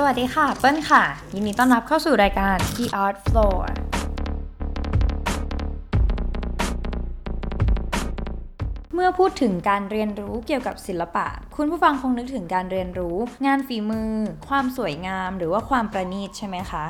สวัสดีค่ะ เปิ้ลค่ะ ยินดีต้อนรับเข้าสู่รายการ The Art Floor เมื่อพูดถึงการเรียนรู้เกี่ยวกับศิลปะ คุณผู้ฟังคงนึกถึงการเรียนรู้ งานฝีมือ ความสวยงาม หรือว่าความประณีตใช่ไหมคะ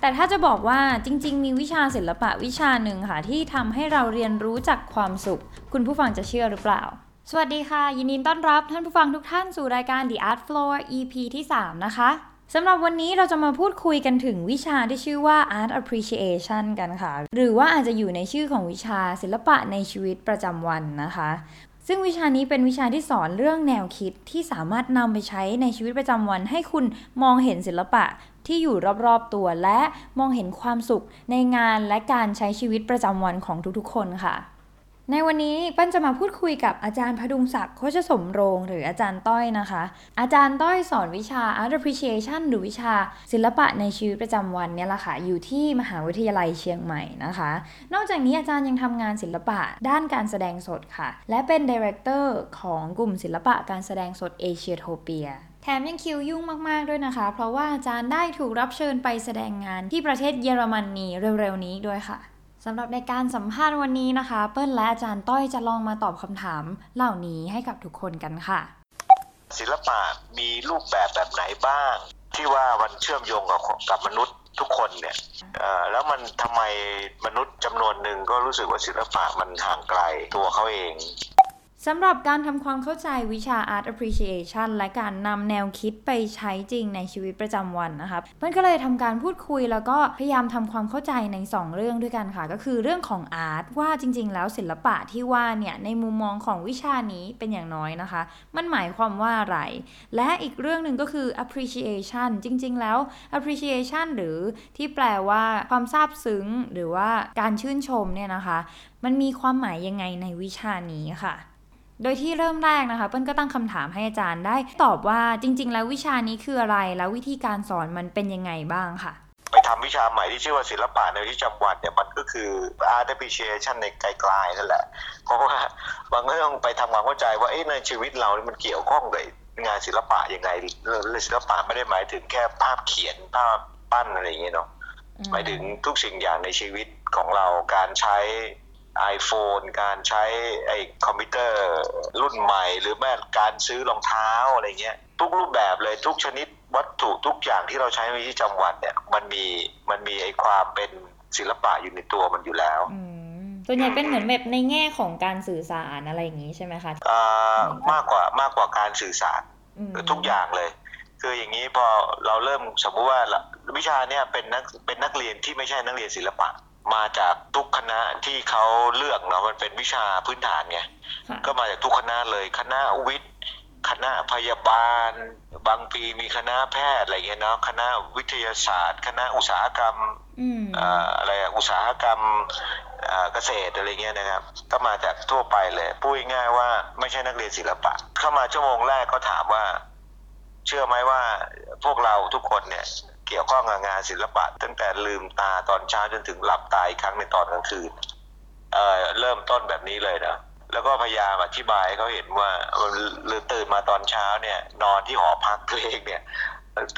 แต่ถ้าจะบอกว่าจริง ๆ มีวิชาศิลปะวิชาหนึ่งค่ะ ที่ทำให้เราเรียนรู้จากความสุข คุณผู้ฟังจะเชื่อหรือเปล่า สวัสดีค่ะ ยินดีต้อนรับท่านผู้ฟังทุกท่านสู่รายการ The Art Floor EP ที่ 3 นะคะ สำหรับวันนี้เราจะมาพูดคุยกันถึงวิชาที่ชื่อว่า Art Appreciation กันค่ะ หรือว่าอาจจะอยู่ในชื่อของวิชาศิลปะในชีวิตประจำวันนะคะ ซึ่งวิชานี้เป็นวิชาที่สอนเรื่องแนวคิดที่สามารถนำไปใช้ในชีวิตประจำวัน ให้คุณมองเห็นศิลปะที่อยู่รอบๆตัวและมองเห็นความสุขในงานและการใช้ชีวิตประจำวันของทุกๆ คนค่ะ ในวันนี้ปั้นจะมาพูดคุยกับอาจารย์พดุงศักดิ์โคชสมโรงหรืออาจารย์ต้อยนะคะ อาจารย์ต้อยสอนวิชา Art Appreciation หรือวิชาศิลปะในชีวิตประจำวันเนี่ยแหละค่ะอยู่ที่มหาวิทยาลัยเชียงใหม่นะคะ นอกจากนี้อาจารย์ยังทำงานศิลปะด้านการแสดงสดค่ะ และเป็น director ของกลุ่มศิลปะการแสดงสด Asiatopia แถมยังคิวยุ่งมาก ๆ ด้วยนะคะ เพราะว่าอาจารย์ได้ถูกรับเชิญไปแสดงงานที่ประเทศเยอรมนีเร็ว ๆ นี้ด้วยค่ะ สำหรับในการสัมภาษณ์วันนี้นะคะ เปิ้ลและอาจารย์ต้อยจะลองมาตอบคำถามเหล่านี้ให้กับทุกคนกันค่ะ ศิลปะมีรูปแบบแบบไหนบ้าง ที่ว่ามันเชื่อมโยงกับกับมนุษย์ทุกคนเนี่ยแล้วมันทำไมมนุษย์จำนวนหนึ่งก็รู้สึกว่าศิลปะมันห่างไกลตัวเขาเอง สำหรับการทำความเข้าใจวิชา Art Appreciation และการนำแนวคิดไปใช้จริงในชีวิตประจำวันนะคะเปิ้ลก็เลยทำการพูดคุยแล้วก็พยายามทำความเข้าใจใน 2 เรื่องด้วยกันค่ะ ก็คือเรื่องของอาร์ตว่าจริง ๆ แล้วศิลปะที่ว่าเนี่ยในมุมมองของวิชานี้เป็นอย่างน้อยนะคะ มันหมายความว่าอะไร และอีกเรื่องหนึ่งก็คือ appreciation จริง ๆ แล้ว appreciation หรือที่แปลว่าความซาบซึ้ง หรือว่าการชื่นชมเนี่ยนะคะ มันมีความหมายยังไงในวิชานี้ค่ะ โดยที่เริ่มแรกนะคะ เปิ้ลก็ตั้งคำถามให้อาจารย์ได้ตอบว่าจริง ๆ แล้ววิชานี้คืออะไร แล้ววิธีการสอนมันเป็นยังไงบ้างค่ะไปทำวิชาใหม่ที่ชื่อว่าศิลปะในที่จำวันเนี่ยมันก็คือ art appreciation ในไกลๆนั่นแหละ เพราะว่าบางเรื่องไปทำความเข้าใจว่าเอ๊ะในชีวิตเรานี่มันเกี่ยวข้องกับงานศิลปะยังไงเรื่องศิลปะไม่ได้หมายถึงแค่ภาพเขียนภาพปั้นอะไรอย่างเงี้ยเนาะหมายถึงทุกสิ่งอย่างในชีวิตของเราการใช้ iPhone การใช้ไอ้คอมพิวเตอร์รุ่นใหม่ หรือแม้การซื้อรองเท้าอะไรเงี้ยทุกรูปแบบเลยทุกชนิดวัตถุทุกอย่างที่เราใช้ในชีวิตประจำวันเนี่ยมันมีมันมีไอ้ความเป็นศิลปะอยู่ในตัวมันอยู่แล้วอืมส่วนใหญ่เป็นเหมือนแบบในแง่ของการสื่อสารอะไรอย่างนี้ใช่ไหมคะอ่ามากกว่ามากกว่าการสื่อสารอืมทุกอย่างเลย คืออย่างนี้พอเราเริ่มสมมติว่าละวิชาเนี่ยเป็นนักเป็นนักเรียนที่ไม่ใช่นักเรียนศิลปะ มาจากทุกคณะที่เขาเลือกเนาะมันเป็นวิชาพื้นฐานไงค่ะก็มาจากทุกคณะเลยคณะวิทย์ คณะพยาบาล บางปีมีคณะแพทย์อะไรเงี้ยเนาะคณะวิทยาศาสตร์ คณะอุตสาหกรรม อืมเอ่ออะไรอะอุตสาหกรรมเอ่อเกษตรอะไรเงี้ยนะครับ ก็มาจากทั่วไปเลยพูดง่ายๆว่าไม่ใช่นักเรียนศิลปะ เข้ามาชั่วโมงแรกก็ถามว่า เชื่อไหมว่าพวกเราทุกคนเนี่ย เกี่ยวข้องกับงานศิลปะ ตั้งแต่ลืมตาตอนเช้าจนถึงหลับตาอีกครั้งในตอนกลางคืนเอ่อเริ่มต้นแบบนี้เลยนะแล้วก็พยายามอธิบายให้เขาเห็นว่าหรือตื่นมาตอนเช้าเนี่ย นอนที่หอพักตัวเองเนี่ย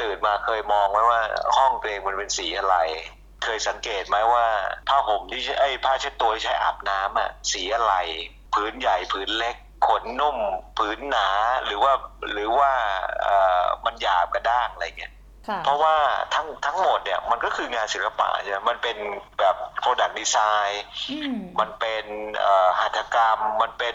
ตื่นมาเคยมองไหมว่าห้องตัวเองมันเป็นสีอะไร เคยสังเกตไหมว่าผ้าห่มที่ใช้ไอ้ผ้าเช็ดตัวใช้อาบน้ำอะสีอะไรผืนใหญ่ผืนเล็กขนนุ่มผืนหนาหรือว่าหรือว่าเออมันหยาบกระด้างอะไรเงี้ย เพราะว่าทั้งทั้งหมดเนี่ยมันก็คืองานศิลปะใช่ไหมมันเป็นแบบ product design อืมมันเป็นเอ่อหัตถกรรม มันเป็น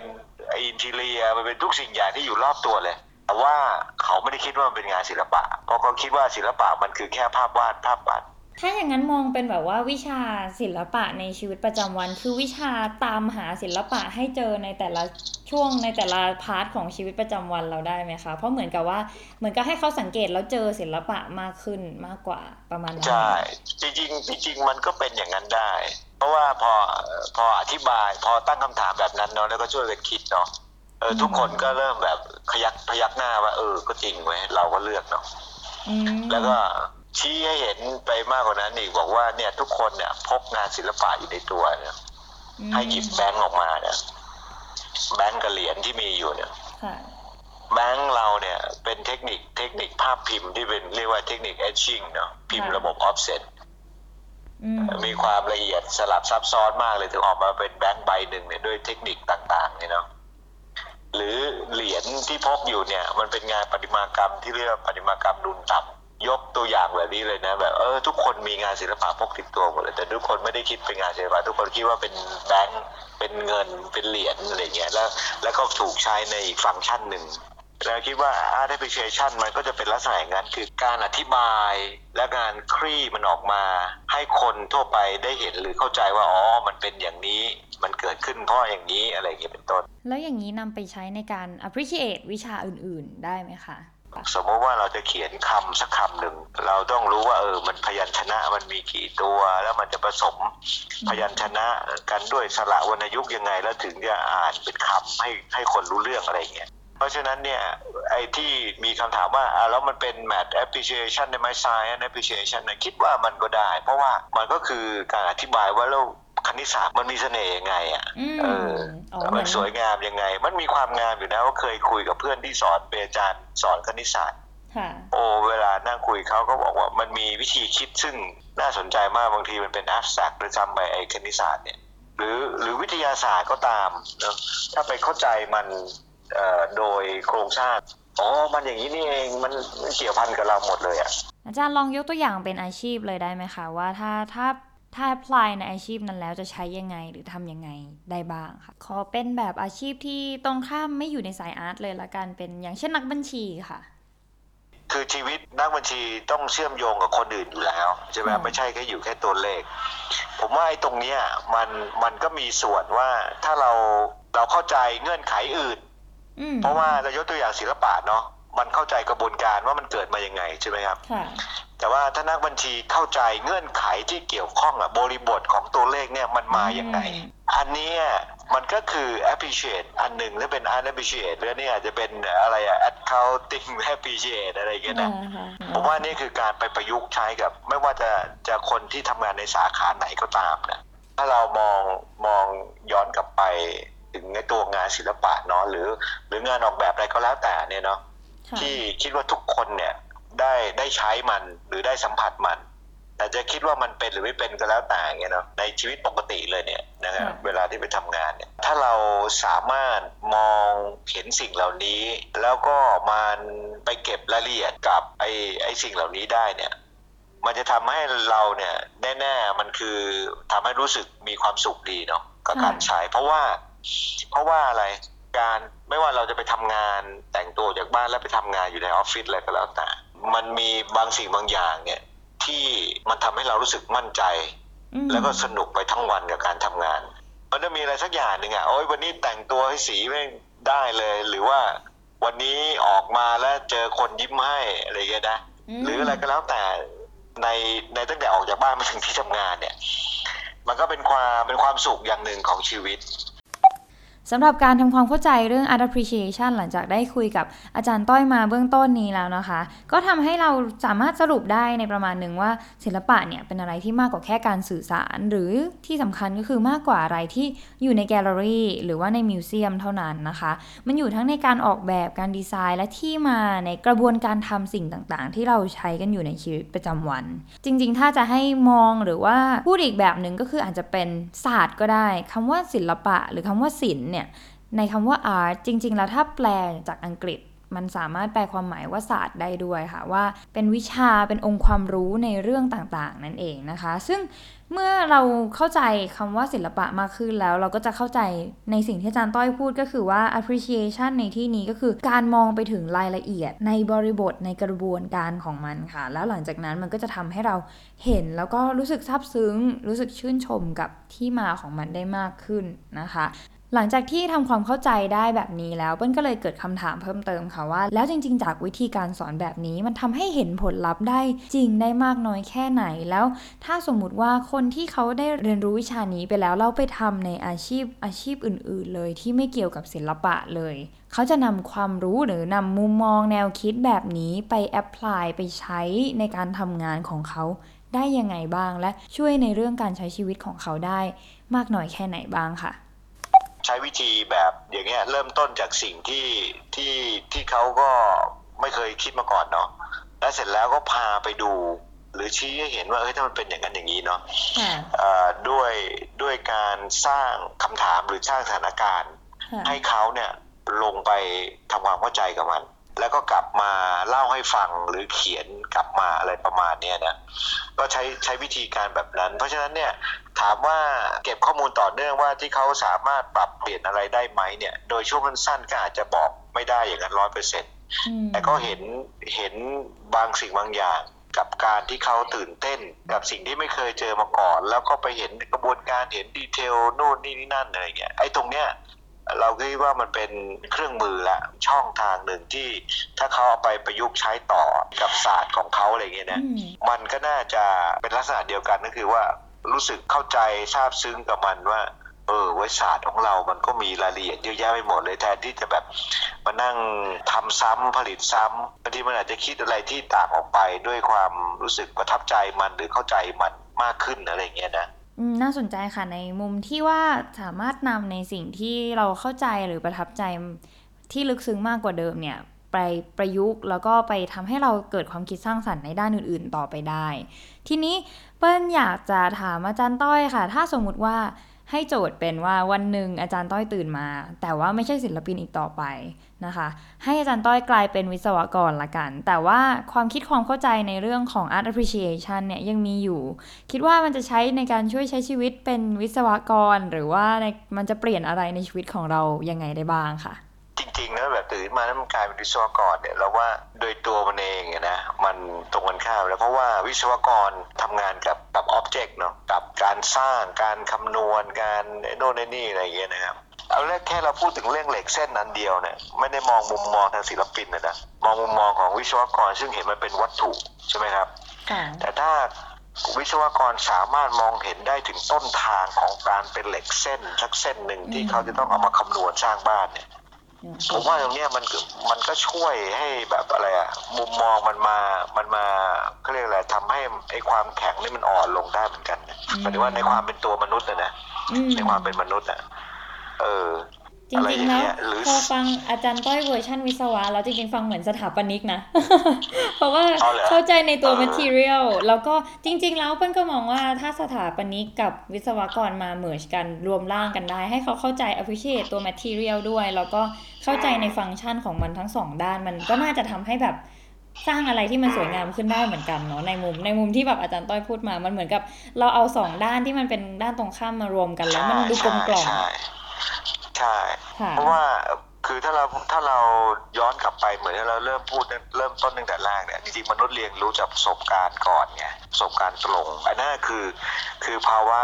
อินทีเรียมันเป็นทุกสิ่งอย่างที่อยู่รอบตัวเลย แต่ว่าเขาไม่ได้คิดว่ามันเป็นงานศิลปะเพราะเขาคิดว่าศิลปะมันคือแค่ภาพวาดภาพวาด ถ้าอย่างนั้นมองเป็นแบบว่าวิชาศิลปะในชีวิตประจำวัน คือวิชาตามหาศิลปะให้เจอในแต่ละช่วงในแต่ละพาร์ทของชีวิตประจำวันเราได้ไหมคะ เพราะเหมือนกับว่าเหมือนกับให้เขาสังเกตแล้วเจอศิลปะมากขึ้นมากกว่าประมาณนั้นใช่จริงๆจริงๆมันก็เป็นอย่างนั้นได้ เพราะว่าพอพออธิบาย พอตั้งคำถามแบบนั้นเนาะแล้วก็ช่วยกันคิดเนาะเออทุกคนก็เริ่มแบบพยักพยักหน้าว่า เออก็จริงเว้ยเราก็เลือกเนาะอืมแล้วก็ ชี้ให้เห็นไปมากกว่านั้นอีกบอกว่าเนี่ยทุกคนเนี่ยพกงานศิลปะอยู่ในตัวเนี่ยอืมให้หยิบแบงค์ออกมาเนี่ยแบงค์กับเหรียญที่มีอยู่เนี่ยค่ะแบงค์เราเนี่ยเป็นเทคนิคเทคนิคภาพพิมพ์ที่เป็นเรียกว่าเทคนิค etching เนาะพิมพ์ค่ะระบบ offset อืมมีความละเอียดสลับซับซ้อนมากเลยถึงออกมาเป็นแบงค์ใบหนึ่งเนี่ยด้วยเทคนิคต่างๆเนี่ยเนาะหรือเหรียญที่พกอยู่เนี่ย มันเป็นงานประติมากรรมที่เรียกว่าประติมากรรมดุลต่ำ ยกตัวอย่างแบบนี้เลยนะ แบบเออทุกคนมีงานศิลปะพกติดตัวหมดเลยแต่ทุกคนไม่ได้คิดเป็นงานศิลปะทุกคนคิดว่าเป็นแบงค์เป็นเงินเป็นเหรียญอะไรเงี้ยแล้วแล้วก็ถูกใช้ในอีกฟังก์ชันหนึ่งแล้วคิดว่า art appreciation มันก็จะเป็นลักษณะอย่างนั้นคือการอธิบายและการคลี่มันออกมา ให้คนทั่วไปได้เห็นหรือเข้าใจว่า อ๋อ มันเป็นอย่างนี้มันเกิดขึ้นเพราะอย่างนี้อะไรอย่างเงี้ยเป็นต้น แล้วอย่างนี้นำไปใช้ในการ appreciate วิชาอื่น ๆ ได้ไหมคะ สมมติว่าเราจะเขียนคำสักคำหนึ่ง เราต้องรู้ว่าเออมันพยัญชนะมันมีกี่ตัว แล้วมันจะผสมพยัญชนะกันด้วยสระวรรณยุกต์ยังไง แล้วถึงจะอ่านเป็นคำให้ให้คนรู้เรื่องอะไรเงี้ยเพราะฉะนั้นเนี่ยไอ้ที่มีคำถามว่าอ่าแล้วมันเป็น math appreciation ในไหม science appreciation นะคิดว่ามันก็ได้ เพราะว่ามันก็คือการอธิบายว่าโลก คณิตศาสตร์มันมีเสน่ห์ยังไงอะอืมเอออ๋อเหมืมัอนนสวยงามยังไง มันมีความงามอยู่นะว่าเคยคุยกับเพื่อนที่สอนเป็นอาจารย์สอนคณิตศาสตร์ค่ะโอ้เวลานั่งคุยเขาก็บอกว่ามันมีวิธีคิดซึ่งน่าสนใจมากบางทีมันเป็น abstract หรือจำไปไอ้คณิตศาสตร์เนี่ยหรือหรือวิทยาศาสตร์ก็ตามเนอะถ้าไปเข้าใจมันเอ่อโดยโครงสร้างอ๋อมันอย่างนี้นี่เองมันมันเกี่ยวพันกับเราหมดเลยอะอาจารย์ลองยกตัวอย่างเป็นอาชีพเลยได้ไหมคะว่าถ้าถ้า ถ้า apply ในอาชีพนั้นแล้วจะใช้ยังไงหรือทำยังไงได้บ้างค่ะ ขอเป็นแบบอาชีพที่ตรงข้ามไม่อยู่ในสายอาร์ตเลยละกันเป็นอย่างเช่นนักบัญชีค่ะคือชีวิตนักบัญชีต้องเชื่อมโยงกับคนอื่นอยู่แล้วใช่ไหมอืมไม่ใช่แค่อยู่แค่ตัวเลข ผมว่าไอ้ตรงเนี้ยมันมันก็มีส่วนว่าถ้าเราเราเข้าใจเงื่อนไขอื่นอืมเพราะว่าเรายกตัวอย่างศิลปะเนาะ มันเข้าใจกระบวนการว่ามันเกิดมายังไงใช่ไหมครับค่ะแต่ว่าถ้านักบัญชีเข้าใจเงื่อนไขที่เกี่ยวข้องอะบริบทของตัวเลขเนี่ยมันมาอย่างไงอืมอันเนี้ยมันก็คือ appreciate อันหนึ่งถ้าเป็น art appreciate หรือนี่อาจจะเป็นอะไรอะ accounting appreciate อะไรอย่างเงี้ยนะอ่าค่ะผมว่านี่คือการไปประยุกต์ใช้กับ ไม่ว่าจะจะคนที่ทำงานในสาขาไหนก็ตามนะถ้าเรามองมองย้อนกลับไปถึงในตัวงานศิลปะเนาะหรือ หรืองานออกแบบอะไรก็แล้วแต่เนี่ยเนาะค่ะ ที่คิดว่าทุกคนเนี่ยได้ได้ใช้มันหรือได้สัมผัสมัน แต่จะคิดว่ามันเป็นหรือไม่เป็นก็แล้วแต่เงี้ยเนาะในชีวิตปกติเลยเนี่ยนะครับค่ะเวลาที่ไปทำงานเนี่ยถ้าเราสามารถมองเห็นสิ่งเหล่านี้ แล้วก็มันไปเก็บรายละเอียดกับไอ้ไอ้สิ่งเหล่านี้ได้เนี่ยมันจะทำให้เราเนี่ยแน่ๆมันคือทำให้รู้สึกมีความสุขดีเนาะกับการใช้ เพราะว่าเพราะว่าอะไร การไม่ว่าเราจะไปทำงานแต่งตัวจากบ้านแล้วไปทำงานอยู่ในออฟฟิศอะไรก็แล้วแต่มันมีบางสิ่งบางอย่างเนี่ยที่มันทำให้เรารู้สึกมั่นใจอืมแล้วก็สนุกไปทั้งวันกับการทำงาน มันจะมีอะไรสักอย่างหนึ่งอะโอ้ยวันนี้แต่งตัวให้สีไม่ได้เลย หรือว่าวันนี้ออกมาแล้วเจอคนยิ้มให้อะไรอย่างเงี้ยนะมหรืออะไรก็แล้วแต่ในในตั้งแต่ออกจากบ้านมาถึงที่ทำงานเนี่ย มันก็เป็นความเป็นความสุขอย่างหนึ่งของชีวิต สำหรับการทำความเข้าใจเรื่อง art appreciation หลังจากได้คุยกับอาจารย์ต้อยมาเบื้องต้นนี้แล้วนะคะ ก็ทำให้เราสามารถสรุปได้ในประมาณหนึ่งว่าศิลปะเนี่ยเป็นอะไรที่มากกว่าแค่การสื่อสาร หรือที่สำคัญก็คือมากกว่าอะไรที่อยู่ในแกลเลอรี่หรือว่าในมิวเซียมเท่านั้นนะคะ มันอยู่ทั้งในการออกแบบการดีไซน์และที่มาในกระบวนการทำสิ่งต่างๆ ที่เราใช้กันอยู่ในชีวิตประจำวัน จริง ๆ ถ้าจะให้มองหรือว่าพูดอีกแบบหนึ่งก็คืออาจจะเป็นศาสตร์ก็ได้คำว่าศิลปะ หรือคำว่าศิลป์เนี่ยในคำว่า art จริง ๆ แล้วถ้าแปลจากอังกฤษ มันสามารถแปลความหมายว่าศาสตร์ได้ด้วยค่ะว่า เป็นวิชาเป็นองค์ความรู้ในเรื่องต่างๆ นั่นเองนะคะ ซึ่งเมื่อเราเข้าใจคำว่าศิลปะมากขึ้นแล้ว เราก็จะเข้าใจในสิ่งที่อาจารย์ต้อยพูดก็คือว่า appreciation ในที่นี้ก็คือการมองไปถึงรายละเอียดในบริบทในกระบวนการของมันค่ะ แล้วหลังจากนั้นมันก็จะทำให้เราเห็นแล้วก็รู้สึกซาบซึ้ง รู้สึกชื่นชมกับที่มาของมันได้มากขึ้นนะคะ หลังจากที่ทำความเข้าใจได้แบบนี้แล้วเปิ้ลก็เลยเกิดคำถามเพิ่มเติมค่ะว่า แล้วจริง ๆ จากวิธีการสอนแบบนี้มันทำให้เห็นผลลัพธ์ได้จริงได้มากน้อยแค่ไหนแล้ว ถ้าสมมุติว่าคนที่เขาได้เรียนรู้วิชานี้ไปแล้วเราไปทำในอาชีพอาชีพอื่น ๆ เลยที่ไม่เกี่ยวกับศิลปะเลย เขาจะนำความรู้หรือนำมุมมองแนวคิดแบบนี้ไปแอพพลายไปใช้ในการทำงานของเขาได้ยังไงบ้าง และช่วยในเรื่องการใช้ชีวิตของเขาได้ มากน้อยแค่ไหนบ้างค่ะ ใช้วิธีแบบอย่างเงี้ยเริ่มต้นจากสิ่งที่ที่ที่เขาก็ไม่เคยคิดมาก่อนเนาะแล้วเสร็จแล้วก็พาไปดู หรือชี้ให้เห็นว่าเฮ้ยถ้ามันเป็นอย่างนั้นอย่างนี้เนาะค่ะเอ่อด้วยด้วยการสร้างคำถามหรือสร้างสถานการณ์ค่ะให้เขาเนี่ยลงไปทำความเข้าใจกับมัน แล้วก็กลับมาเล่าให้ฟังหรือเขียนกลับมาอะไรประมาณเนี้ยนะก็ใช้ใช้วิธีการแบบนั้น เพราะฉะนั้นเนี่ย ถามว่าเก็บข้อมูลต่อเนื่องว่าที่เขาสามารถปรับเปลี่ยนอะไรได้ไหมเนี่ย โดยช่วงสั้นๆก็อาจจะบอกไม่ได้อย่างนั้นร้อยเปอร์เซ็นต์อืมแต่ก็เห็นเห็นบางสิ่งบางอย่างกับการที่เขาตื่นเต้นกับสิ่งที่ไม่เคยเจอมาก่อน แล้วก็ไปเห็นกระบวนการเห็นดีเทลนู่นนี่นี่นั่นอะไรเงี้ยไอ้ตรงเนี้ยเราคิดว่ามันเป็นเครื่องมือละช่องทางหนึ่งที่ถ้าเขาเอาไปประยุกต์ใช้ต่อกับศาสตร์ของเขาอะไรเงี้ยนะอืมมันก็น่าจะเป็นลักษณะเดียวกันก็คือว่า รู้สึกเข้าใจซาบซึ้งกับมันว่า เออว้ศาสตร์ของเรามันก็มีรายละเอียดเยอะแยะไปหมดเลยแทนที่จะแบบมานั่งทำซ้ำผลิตซ้ำบางทีมันอาจจะคิดอะไรที่ต่างออกไปด้วยความรู้สึกประทับใจมันหรือเข้าใจมันมากขึ้นอะไรเงี้ยนะน่าสนใจค่ะในมุมที่ว่าสามารถนำในสิ่งที่เราเข้าใจหรือประทับใจที่ลึกซึ้งมากกว่าเดิมเนี่ยไปประยุกต์แล้วก็ไปทำให้เราเกิดความคิดสร้างสรรค์ในด้านอื่น ๆ ต่อไปได้ ทีนี้เปิ้ลอยากจะถามอาจารย์ต้อยค่ะ ถ้าสมมุติว่าให้โจทย์เป็นว่าวันหนึ่งอาจารย์ต้อยตื่นมา แต่ว่าไม่ใช่ศิลปินอีกต่อไปนะคะ ให้อาจารย์ต้อยกลายเป็นวิศวกรละกัน แต่ว่าความคิดความเข้าใจในเรื่องของ art appreciation เนี่ยยังมีอยู่ คิดว่ามันจะใช้ในการช่วยใช้ชีวิตเป็นวิศวกร หรือว่ามันจะเปลี่ยนอะไรในชีวิตของเรายังไงได้บ้างค่ะ ริงๆนะแบบตื่นมาแล้วมันกลายเป็นวิศวกรเนี่ยเราว่าโดยตัวมันเองอะนะมันตรงกันข้ามแล้วเพราะว่าวิศวกรทำงานกับกับอ็อบเจกต์เนาะกับการสร้างการคำนวณการโน่นนี่อะไรอย่างเงี้ยนะครับเอาแรกแค่เราพูดถึงเรื่องเหล็กเส้นนั้นเดียวเนี่ยไม่ได้มองมุมมองทางศิลปินนะนะมองมุมมองของวิศวกรซึ่งเห็นมันเป็นวัตถุใช่ไหมครับค่ะแต่ถ้าวิศวกรสามารถมองเห็นได้ถึงต้นทางของการเป็นเหล็กเส้นสักเส้นหนึ่งที่อืมเขาจะต้องเอามาคำนวณสร้างบ้านเนี่ย ผมว่าตรงเนี้ยมันก็มันก็ช่วยให้แบบอะไรอะมุมมองมันมามันมาเขาเรียกอะไรทำให้ไอ้ความแข็งนี่มันอ่อนลงได้เหมือนกันนะอืมหมายถึงว่าในความเป็นตัวมนุษย์นะนะอืมในความเป็นมนุษย์อะเออ จอะไรริงอๆย่างแล้วเงี้ยหรือพอฟังอาจารย์ต้อยเวอร์ชันวิศวะแล้วจริงๆฟังเหมือนสถาปนิกนะ เพราะว่าเอาเหรอเข้าใจในตัวเออ material แล้วก็จริง ๆ แล้วเปิ้ลก็มองว่าถ้าสถาปนิกกับวิศวกรมา merge กันรวมร่างกันได้ ให้เขาเข้าใจ appreciate ตัว material ด้วย แล้วก็เข้าใจในฟังก์ชันของมันทั้งสองด้าน มันก็น่าจะทำให้แบบสร้างอะไรที่มันสวยงามขึ้นได้เหมือนกันเนาะในมุมในมุมที่แบบอาจารย์ต้อยพูดมา มันเหมือนกับ เราเอาสองด้านที่มันเป็นด้านตรงข้ามมารวมกันแล้วมันดูกลมกล่อม ใช่ใช่ ค่ะ เพราะว่าคือถ้าเราถ้าเราย้อนกลับไปเหมือนที่เราเริ่มพูดเริ่มต้นตั้งแต่แรกเนี่ยจริงๆมนุษย์เรียนรู้จากประสบการณ์ก่อนไงประสบการณ์ตรงอันนั้นคือ คือภาวะ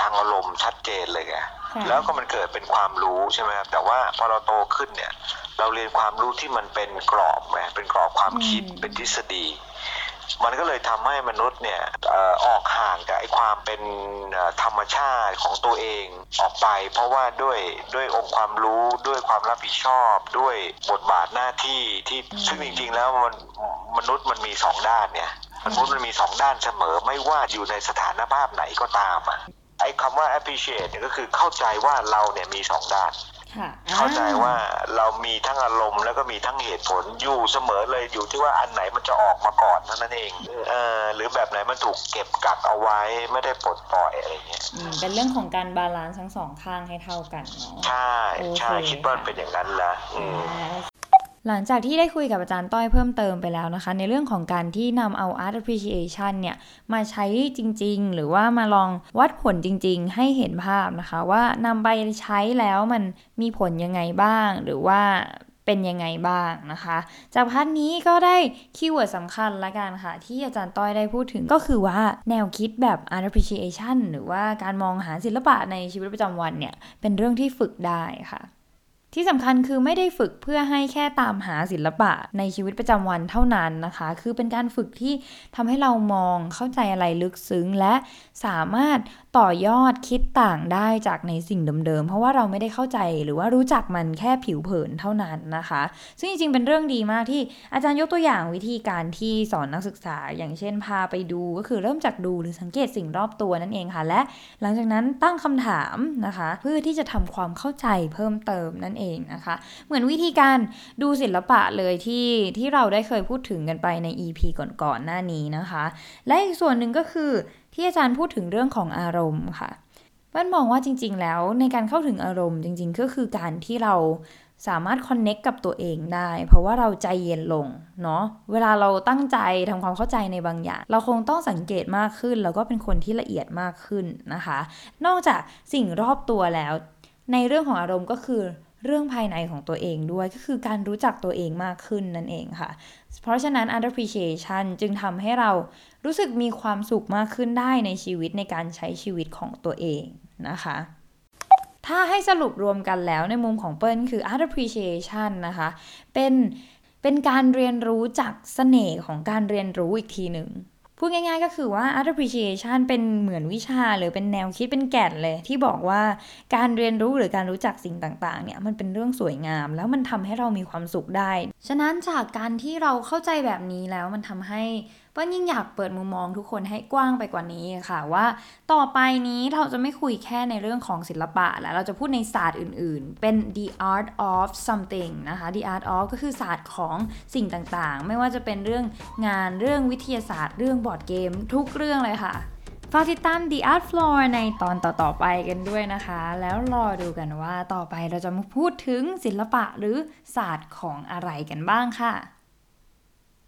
ทางอารมณ์ชัดเจนเลยไงค่ะ แล้วก็มันเกิดเป็นความรู้ใช่ไหมครับแต่ว่าพอเราโตขึ้นเนี่ย เราเรียนความรู้ที่มันเป็นกรอบไงเป็นกรอบความคิดอืม เป็นทฤษฎี มันก็เลยทำให้มนุษย์เนี่ยออกห่างกับไอ้ความเป็นธรรมชาติของตัวเองออกไป เพราะว่าด้วยด้วยองค์ความรู้ด้วยความรับผิดชอบ ด้วยบทบาทหน้าที่ที่ซึ่งจริงๆแล้วมันมนุษย์มันมีสองด้านเนี่ยมนุษย์มันมีสองด้านเสมอ ไม่ว่าอยู่ในสถานภาพไหนก็ตามอะไอ้คำว่า appreciate เนี่ยก็คือเข้าใจว่าเราเนี่ยมีสองด้าน เข้าใจว่าเรามีทั้งอารมณ์แล้วก็มีทั้งเหตุผลอยู่เสมอเลยอยู่ที่ว่าอันไหนมันจะออกมาก่อนเท่านั้นเองเออหรือแบบไหนมันถูกเก็บกักเอาไว้ไม่ได้ปลดปล่อยอะไรเงี้ยอืมเป็นเรื่องของการ balance ทั้งสองข้างให้เท่ากันเนาะใช่ใช่โอเคคิดว่าเป็นอย่างนั้นละอืม หลังจากที่ได้คุยกับอาจารย์ต้อยเพิ่มเติมไปแล้วนะคะ ในเรื่องของการที่นำเอา art appreciation เนี่ยมาใช้จริง ๆ หรือว่ามาลองวัดผลจริง ๆ ให้เห็นภาพนะคะ ว่านำไปใช้แล้วมันมีผลยังไงบ้าง หรือว่าเป็นยังไงบ้างนะคะ จาก part นี้ก็ได้keyword สำคัญละกันค่ะ ที่อาจารย์ต้อยได้พูดถึงก็คือว่าแนวคิดแบบ art appreciation หรือว่าการมองหาศิลปะในชีวิตประจำวันเนี่ยเป็นเรื่องที่ฝึกได้ค่ะ ที่สำคัญคือไม่ได้ฝึกเพื่อให้แค่ตามหาศิลปะในชีวิตประจำวันเท่านั้นนะคะ คือเป็นการฝึกที่ทำให้เรามองเข้าใจอะไรลึกซึ้ง และสามารถต่อยอดคิดต่างได้จากในสิ่งเดิมๆ เพราะว่าเราไม่ได้เข้าใจหรือว่ารู้จักมันแค่ผิวเผินเท่านั้นนะคะ ซึ่งจริงๆ เป็นเรื่องดีมากที่อาจารย์ยกตัวอย่างวิธีการที่สอนนักศึกษา อย่างเช่นพาไปดูก็คือเริ่มจากดูหรือสังเกตสิ่งรอบตัวนั่นเองค่ะ และหลังจากนั้นตั้งคำถามนะคะ เพื่อที่จะทำความเข้าใจเพิ่มเติมนั่นเองนะคะ เหมือนวิธีการดูศิลปะเลยที่ที่เราได้เคยพูดถึงกันไปใน EP ก่อนๆหน้านี้นะคะ และอีกส่วนหนึ่งก็คือที่อาจารย์พูดถึงเรื่องของอารมณ์ค่ะเปิ้ลมองว่าจริง ๆ แล้วในการเข้าถึงอารมณ์จริง ๆ ก็คือการที่เราสามารถคอนเน็กกับตัวเองได้ เพราะว่าเราใจเย็นลงเนาะเวลาเราตั้งใจทำความเข้าใจในบางอย่าง เราคงต้องสังเกตมากขึ้น แล้วก็เป็นคนที่ละเอียดมากขึ้นนะคะ นอกจากสิ่งรอบตัวแล้ว ในเรื่องของอารมณ์ก็คือ เรื่องภายในของตัวเองด้วย ก็คือการรู้จักตัวเองมากขึ้นนั่นเองค่ะ เพราะฉะนั้น appreciation จึงทำให้เรารู้สึกมีความสุขมากขึ้นได้ในชีวิตในการใช้ชีวิตของตัวเองนะคะ ถ้าให้สรุปรวมกันแล้วในมุมของเปิ้ลคือ art appreciation นะคะ เป็นเป็นการเรียนรู้จากเสน่ห์ของการเรียนรู้อีกทีหนึ่ง พูดง่ายๆก็คือว่า art appreciation เป็นเหมือนวิชาหรือเป็นแนวคิดเป็นแก่นเลย ที่บอกว่าการเรียนรู้หรือการรู้จักสิ่งต่างๆเนี่ยมันเป็นเรื่องสวยงาม แล้วมันทำให้เรามีความสุขได้ ฉะนั้นจากการที่เราเข้าใจแบบนี้แล้วมันทำให้ เปิ้ลยิ่งอยากเปิดมุมมองทุกคนให้กว้างไปกว่านี้ค่ะว่าต่อไปนี้เราจะไม่คุยแค่ในเรื่องของศิลปะ แล้วเราจะพูดในศาสตร์อื่นๆ เป็น the art of something นะคะ the art of ก็คือศาสตร์ของสิ่งต่างๆ ไม่ว่าจะเป็นเรื่องงานเรื่องวิทยาศาสตร์ เรื่องบอร์ดเกม ทุกเรื่องเลยค่ะฝากติดตาม The Art Floor ในตอนต่อ ๆ ไปกันด้วยนะคะ แล้วรอดูกันว่าต่อไปเราจะมาพูดถึงศิลปะหรือศาสตร์ของอะไรกันบ้างค่ะ